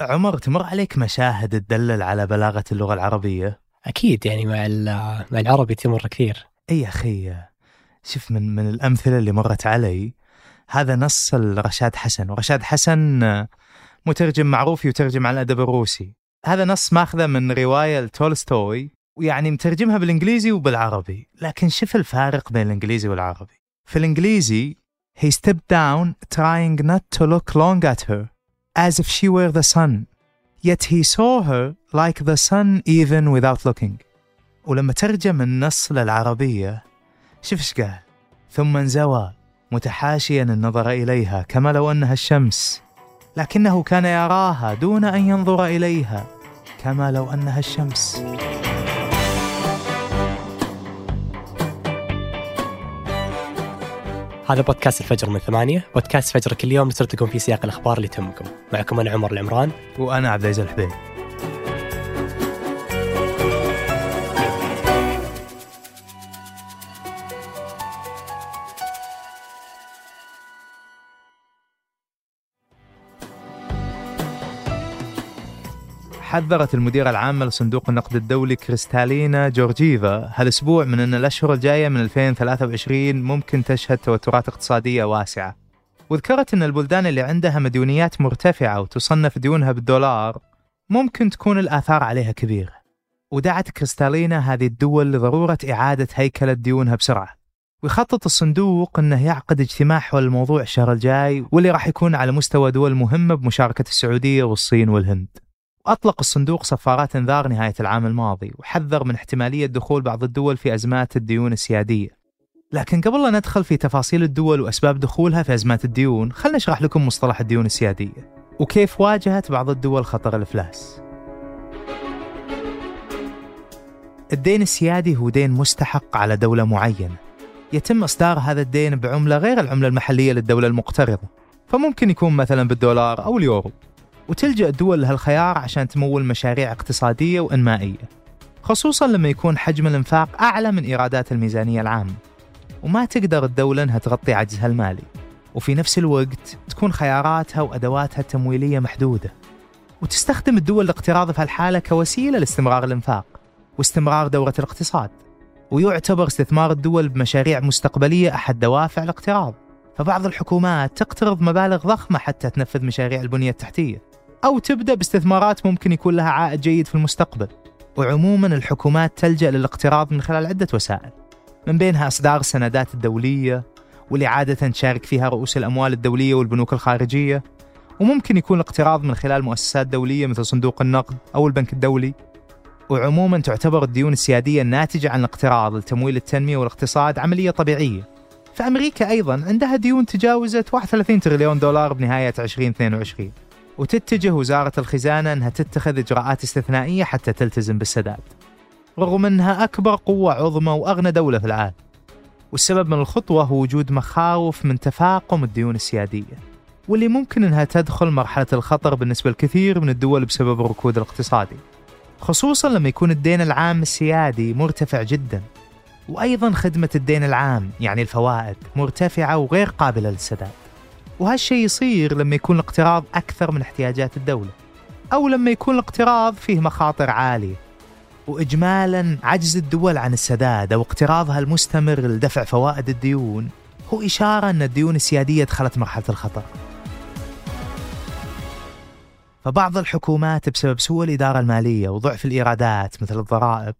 عمر تمر عليك مشاهد تدلل على بلاغة اللغة العربية؟ أكيد يعني مع مع العربي تمر كثير. إي أخي شوف من من الأمثلة اللي مرت علي هذا نص رشاد حسن. ورشاد حسن مترجم معروف يترجم على الادب الروسي. هذا نص ماخذة من رواية لتولستوي ويعني مترجمها بالإنجليزي وبالعربي. لكن شوف الفارق بين الإنجليزي والعربي. في الإنجليزي he stepped down trying not to look long at her. As if she were the sun. Yet he saw her like the sun even without looking. ولما ترجم النص للعربية شوف إيش قال. ثم انزوى متحاشيا النظر إليها كما لو أنها الشمس. لكنه كان يراها دون أن ينظر إليها كما لو أنها الشمس. هذا بودكاست الفجر من ثمانية. بودكاست فجر كل يوم نسردكم في سياق الأخبار اللي تهمكم. معكم أنا عمر العمران. وأنا عبد العزيز الحبيب. حذرت المديرة العامة لصندوق النقد الدولي كريستالينا جورجيفا. هالأسبوع من أن الأشهر الجاية من 2023 ممكن تشهد توترات اقتصادية واسعة. وذكرت أن البلدان اللي عندها مديونيات مرتفعة وتصنف ديونها بالدولار ممكن تكون الآثار عليها كبيرة ودعت كريستالينا هذه الدول لضرورة إعادة هيكلة ديونها بسرعة. ويخطط الصندوق أنه يعقد اجتماع حول الموضوع الشهر الجاي واللي راح يكون على مستوى دول مهمة بمشاركة السعودية والصين والهند. أطلق الصندوق صفارات انذار نهاية العام الماضي وحذر من احتمالية دخول بعض الدول في أزمات الديون السيادية. لكن قبل لا ندخل في تفاصيل الدول وأسباب دخولها في أزمات الديون خلنا نشرح لكم مصطلح الديون السيادية وكيف واجهت بعض الدول خطر الإفلاس. الدين السيادي هو دين مستحق على دولة معينة. يتم إصدار هذا الدين بعملة غير العملة المحلية للدولة المقترضة. فممكن يكون مثلا بالدولار أو اليورو. وتلجأ الدول لهالخيار عشان تمول مشاريع اقتصادية وإنمائية خصوصا لما يكون حجم الإنفاق أعلى من إيرادات الميزانية العامة. وما تقدر الدولة أنها تغطي عجزها المالي. وفي نفس الوقت تكون خياراتها وأدواتها التمويلية محدودة. وتستخدم الدول الاقتراض في هالحالة كوسيلة لاستمرار الإنفاق واستمرار دورة الاقتصاد. ويعتبر استثمار الدول بمشاريع مستقبلية أحد دوافع الاقتراض. فبعض الحكومات تقترض مبالغ ضخمة حتى تنفذ مشاريع البنية التحتية. أو تبدأ باستثمارات ممكن يكون لها عائد جيد في المستقبل. وعموما الحكومات تلجأ للاقتراض من خلال عدة وسائل. من بينها إصدار السندات الدولية واللي عادة تشارك فيها رؤوس الأموال الدولية والبنوك الخارجية. وممكن يكون الاقتراض من خلال مؤسسات دولية مثل صندوق النقد أو البنك الدولي. وعموما تعتبر الديون السيادية الناتجة عن الاقتراض لتمويل التنمية والاقتصاد عملية طبيعية. فأمريكا أيضا عندها ديون تجاوزت 31 تريليون دولار بنهاية 2022 وتتجه وزارة الخزانة أنها تتخذ إجراءات استثنائية حتى تلتزم بالسداد. رغم أنها أكبر قوة عظمى وأغنى دولة في العالم. والسبب من الخطوة هو وجود مخاوف من تفاقم الديون السيادية. واللي ممكن أنها تدخل مرحلة الخطر بالنسبة لكثير من الدول بسبب الركود الاقتصادي. خصوصا لما يكون الدين العام السيادي مرتفع جدا. وأيضا خدمة الدين العام يعني الفوائد مرتفعة وغير قابلة للسداد. وهالشيء يصير لما يكون الاقتراض أكثر من احتياجات الدولة أو لما يكون الاقتراض فيه مخاطر عالية. وإجمالا عجز الدول عن السداد أو اقتراضها المستمر لدفع فوائد الديون هو إشارة أن الديون السيادية دخلت مرحلة الخطر. فبعض الحكومات بسبب سوء الإدارة المالية وضعف الإيرادات مثل الضرائب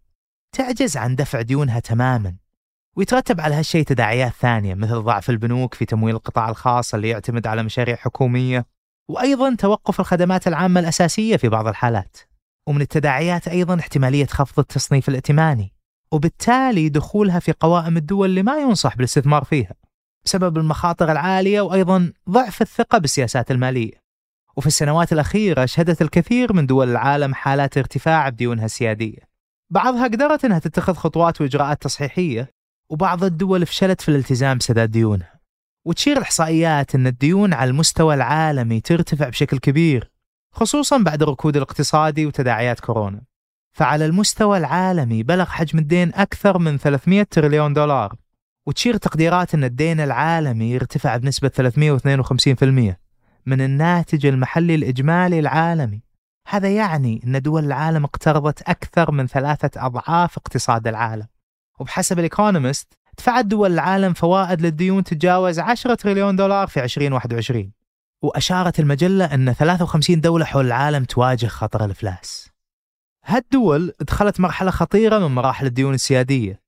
تعجز عن دفع ديونها تماما. ويترتب على هالشيء تداعيات ثانية مثل ضعف البنوك في تمويل القطاع الخاص اللي يعتمد على مشاريع حكومية وأيضا توقف الخدمات العامة الأساسية في بعض الحالات. ومن التداعيات أيضا احتمالية خفض التصنيف الائتماني وبالتالي دخولها في قوائم الدول اللي ما ينصح بالاستثمار فيها بسبب المخاطر العالية وأيضا ضعف الثقة بالسياسات المالية. وفي السنوات الأخيرة شهدت الكثير من دول العالم حالات ارتفاع بديونها السيادية. بعضها قدرت أنها تتخذ خطوات وإجراءات تصحيحية وبعض الدول فشلت في الالتزام بسداد ديونها. وتشير الإحصائيات أن الديون على المستوى العالمي ترتفع بشكل كبير خصوصا بعد الركود الاقتصادي وتداعيات كورونا. فعلى المستوى العالمي بلغ حجم الدين أكثر من 300 تريليون دولار وتشير تقديرات أن الدين العالمي ارتفع بنسبة 352% من الناتج المحلي الإجمالي العالمي. هذا يعني أن دول العالم اقترضت أكثر من ثلاثة أضعاف اقتصاد العالم. وبحسب الإيكونومست دفعت دول العالم فوائد للديون تتجاوز 10 تريليون دولار في 2021 وأشارت المجلة أن 53 دولة حول العالم تواجه خطر الإفلاس. هالدول دخلت مرحلة خطيرة من مراحل الديون السيادية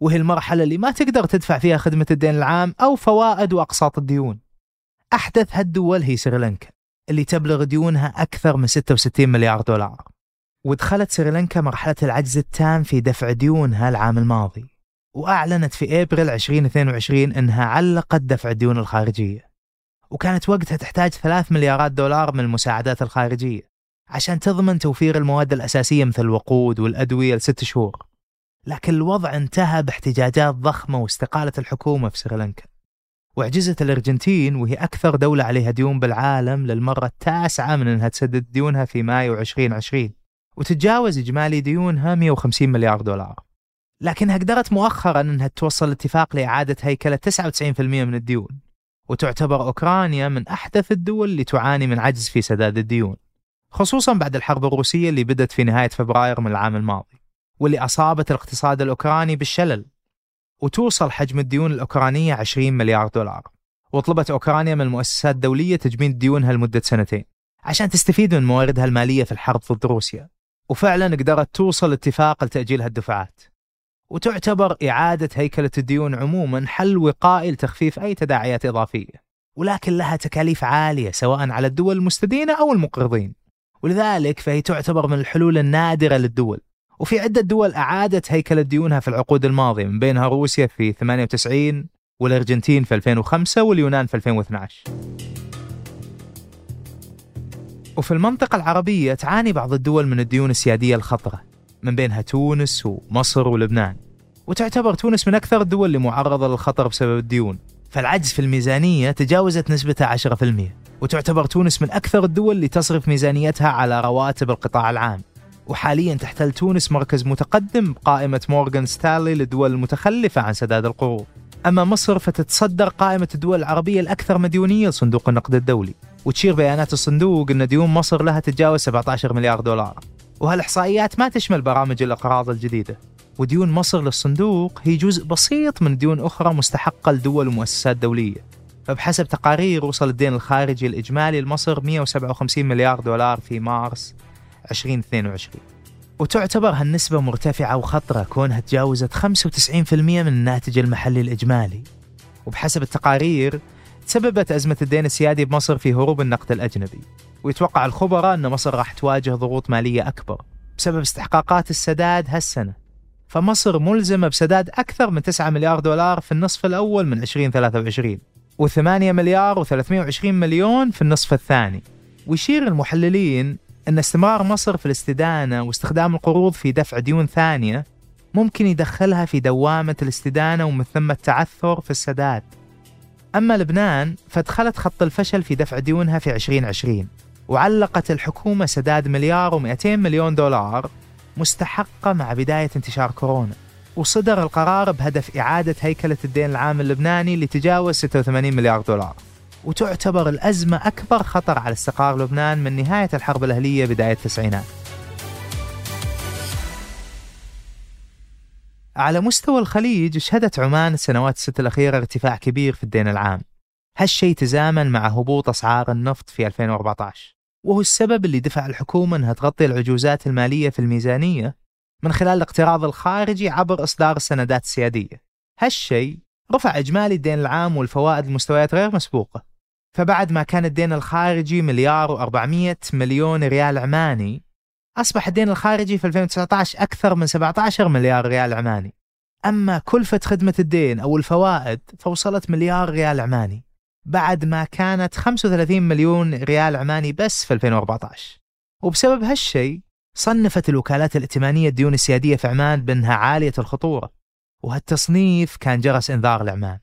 وهي المرحلة اللي ما تقدر تدفع فيها خدمة الدين العام أو فوائد وأقساط الديون. أحدث هالدول هي سريلانكا اللي تبلغ ديونها أكثر من 66 مليار دولار. ودخلت سريلانكا مرحلة العجز التام في دفع ديونها العام الماضي وأعلنت في أبريل 2022 أنها علقت دفع الديون الخارجية وكانت وقتها تحتاج 3 مليارات دولار من المساعدات الخارجية عشان تضمن توفير المواد الأساسية مثل الوقود والأدوية لست شهور. لكن الوضع انتهى باحتجاجات ضخمة واستقالة الحكومة في سريلانكا. وعجزت الأرجنتين وهي أكثر دولة عليها ديون بالعالم للمرة التاسعة من أنها تسدد ديونها في مايو 2020 وتتجاوز إجمالي ديونها 150 مليار دولار. لكنها قدرت مؤخرا أنها توصل اتفاق لإعادة هيكلة 99% من الديون وتعتبر أوكرانيا من أحدث الدول اللي تعاني من عجز في سداد الديون خصوصا بعد الحرب الروسية اللي بدت في نهاية فبراير من العام الماضي واللي أصابت الاقتصاد الأوكراني بالشلل وتوصل حجم الديون الأوكرانية 20 مليار دولار. وطلبت أوكرانيا من المؤسسات الدولية تجميد ديونها لمدة سنتين عشان تستفيد من مواردها المالية في الحرب ضد روسيا. وفعلا قدرت توصل اتفاق لتأجيل هالدفعات. وتعتبر إعادة هيكلة الديون عموما حل وقائي لتخفيف أي تداعيات إضافية. ولكن لها تكاليف عالية سواء على الدول المستدينة أو المقرضين. ولذلك فهي تعتبر من الحلول النادرة للدول. وفي عدة دول أعادت هيكلة ديونها في العقود الماضية من بينها روسيا في 98 والأرجنتين في 2005 واليونان في 2012 وفي المنطقة العربية تعاني بعض الدول من الديون السيادية الخطرة من بينها تونس ومصر ولبنان. وتعتبر تونس من أكثر الدول اللي معرضة للخطر بسبب الديون. فالعجز في الميزانية تجاوزت نسبتها 10% وتعتبر تونس من أكثر الدول اللي تصرف ميزانيتها على رواتب القطاع العام. وحاليا تحتل تونس مركز متقدم بقائمة مورغان ستانلي للدول المتخلفة عن سداد القروض. أما مصر فتتصدر قائمة الدول العربية الأكثر مديونية لصندوق النقد الدولي. وتشير بيانات الصندوق أن ديون مصر لها تتجاوز 17 مليار دولار. وهالإحصائيات ما تشمل برامج الإقراض الجديدة. وديون مصر للصندوق هي جزء بسيط من ديون أخرى مستحقة لدول ومؤسسات دولية. فبحسب تقارير وصل الدين الخارجي الإجمالي لمصر 157 مليار دولار في مارس 2022 وتعتبر هالنسبة مرتفعة وخطرة كونها تجاوزت 95% من الناتج المحلي الإجمالي. وبحسب التقارير تسببت أزمة الدين السيادي بمصر في هروب النقد الأجنبي. ويتوقع الخبراء أن مصر راح تواجه ضغوط مالية أكبر بسبب استحقاقات السداد هالسنة. فمصر ملزمة بسداد أكثر من 9 مليار دولار في النصف الأول من 2023 و8 مليار و320 مليون في النصف الثاني. ويشير المحللين أن استمرار مصر في الاستدانة واستخدام القروض في دفع ديون ثانية ممكن يدخلها في دوامة الاستدانة ومن ثم التعثر في السداد. أما لبنان فدخلت خط الفشل في دفع ديونها في 2020 وعلقت الحكومة سداد مليار و200 مليون دولار مستحقة مع بداية انتشار كورونا. وصدر القرار بهدف إعادة هيكلة الدين العام اللبناني اللي تجاوز 86 مليار دولار. وتعتبر الأزمة أكبر خطر على استقرار لبنان من نهاية الحرب الأهلية بداية التسعينات على مستوى الخليج شهدت عمان السنوات الست الأخيرة ارتفاع كبير في الدين العام. هالشيء تزامن مع هبوط أسعار النفط في 2014 وهو السبب اللي دفع الحكومة أنها تغطي العجوزات المالية في الميزانية من خلال الاقتراض الخارجي عبر إصدار السندات السيادية. هالشيء رفع إجمالي الدين العام والفوائد لمستويات غير مسبوقة. فبعد ما كان الدين الخارجي مليار و400 مليون ريال عماني أصبح الدين الخارجي في 2019 أكثر من 17 مليار ريال عماني. أما كلفة خدمة الدين أو الفوائد فوصلت مليار ريال عماني بعد ما كانت 35 مليون ريال عماني بس في 2014 وبسبب هالشيء صنفت الوكالات الائتمانية الديون السيادية في عمان بأنها عالية الخطورة وهالتصنيف كان جرس إنذار لعمان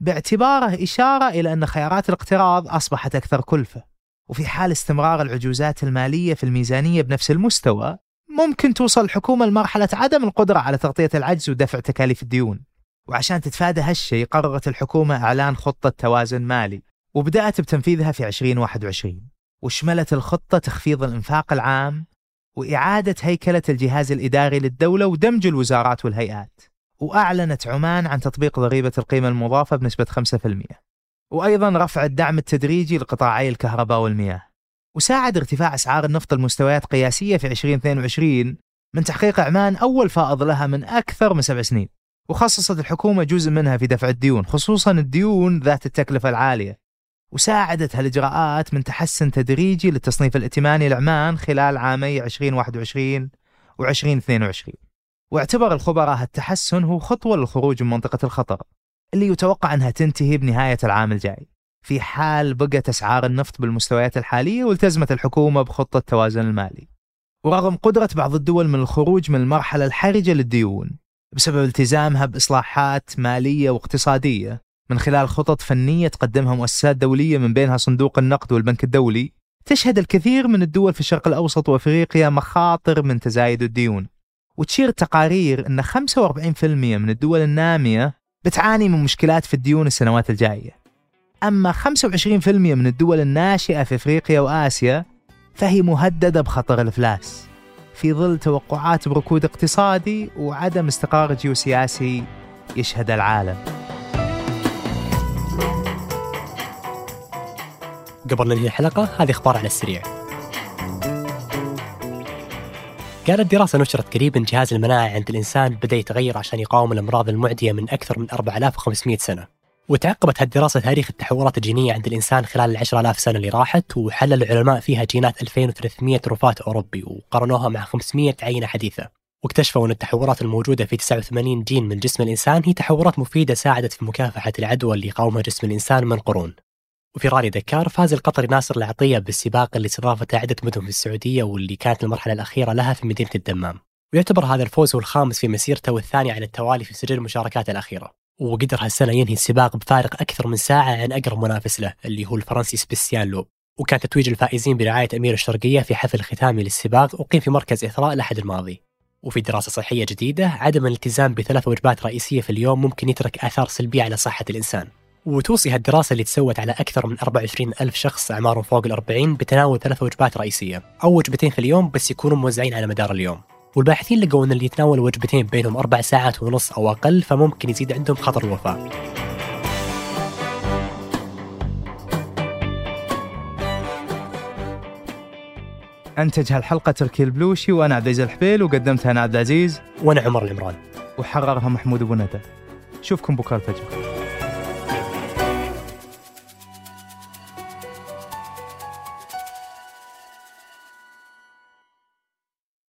باعتباره إشارة إلى أن خيارات الاقتراض أصبحت أكثر كلفة. وفي حال استمرار العجوزات المالية في الميزانية بنفس المستوى ممكن توصل الحكومة لمرحلة عدم القدرة على تغطية العجز ودفع تكاليف الديون. وعشان تتفادى هالشيء قررت الحكومة إعلان خطة توازن مالي وبدأت بتنفيذها في 2021 وشملت الخطة تخفيض الإنفاق العام وإعادة هيكلة الجهاز الإداري للدولة ودمج الوزارات والهيئات. وأعلنت عمان عن تطبيق ضريبة القيمة المضافة بنسبة 5% وأيضا رفع الدعم التدريجي لقطاعي الكهرباء والمياه وساعد ارتفاع أسعار النفط المستويات قياسية في 2022 من تحقيق عمان أول فائض لها من أكثر من سبع سنين وخصصت الحكومة جزء منها في دفع الديون خصوصا الديون ذات التكلفة العالية وساعدت هالإجراءات من تحسن تدريجي للتصنيف الائتماني لعمان خلال عامي 2021 و 2022 واعتبر الخبراء هالتحسن هو خطوة للخروج من منطقة الخطر. اللي يتوقع أنها تنتهي بنهاية العام الجاي. في حال بقت أسعار النفط بالمستويات الحالية والتزمت الحكومة بخطة التوازن المالي. ورغم قدرة بعض الدول من الخروج من المرحلة الحرجة للديون بسبب التزامها بإصلاحات مالية واقتصادية من خلال خطط فنية تقدمها مؤسسات دولية من بينها صندوق النقد والبنك الدولي تشهد الكثير من الدول في الشرق الأوسط وأفريقيا مخاطر من تزايد الديون. وتشير التقارير أن 45% من الدول النامية بتعاني من مشكلات في الديون السنوات الجاية. أما 25% من الدول الناشئة في أفريقيا وآسيا فهي مهددة بخطر الإفلاس. في ظل توقعات بركود اقتصادي وعدم استقرار جيوسياسي يشهد العالم. قبل ننهي الحلقة هذه أخبار على السريع. قالت دراسة نشرت قريبا جهاز المناعة عند الإنسان بدأ يتغير عشان يقاوم الأمراض المعدية من أكثر من 4500 سنة. وتعقبت هالدراسة تاريخ التحورات الجينية عند الإنسان خلال العشرة آلاف سنة اللي راحت وحلل العلماء فيها جينات 2300 رفاة أوروبي وقارنوها مع 500 عينة حديثة. واكتشفوا أن التحورات الموجودة في 89 جين من جسم الإنسان هي تحورات مفيدة ساعدت في مكافحة العدوى اللي يقاومها جسم الإنسان من قرون. وفي رالي دكار فاز القطري ناصر العطية بالسباق اللي استضافته عدة مدن في السعودية واللي كانت المرحلة الأخيرة لها في مدينة الدمام. ويعتبر هذا الفوز هو الخامس في مسيرته والثاني على التوالي في سجل المشاركات الأخيرة. وقدر هالسنة ينهي السباق بفارق أكثر من ساعة عن أقرب منافس له اللي هو الفرنسي سبيستيان لو وكان تتويج الفائزين برعاية أمير الشرقية في حفل ختامي للسباق أقيم في مركز إثراء الأحد الماضي. وفي دراسة صحية جديدة عدم الالتزام بثلاث وجبات رئيسية في اليوم ممكن يترك آثار سلبية على صحة الإنسان. وتوصي هالدراسة اللي تسوت على أكثر من 24 ألف شخص أعمارهم فوق ال 40 بتناول ثلاث وجبات رئيسية أو وجبتين في اليوم بس يكونوا موزعين على مدار اليوم. والباحثين لقوا أن اللي يتناول وجبتين بينهم أربع ساعات ونص أو أقل فممكن يزيد عندهم خطر الوفاة. أنتج هالحلقة تركي البلوشي وأنا عبد العزيز الحبيل وقدمتها أنا عبد العزيز وأنا عمر العمران. وحررها محمود أبو ندى. شوفكم بكرة الفجر.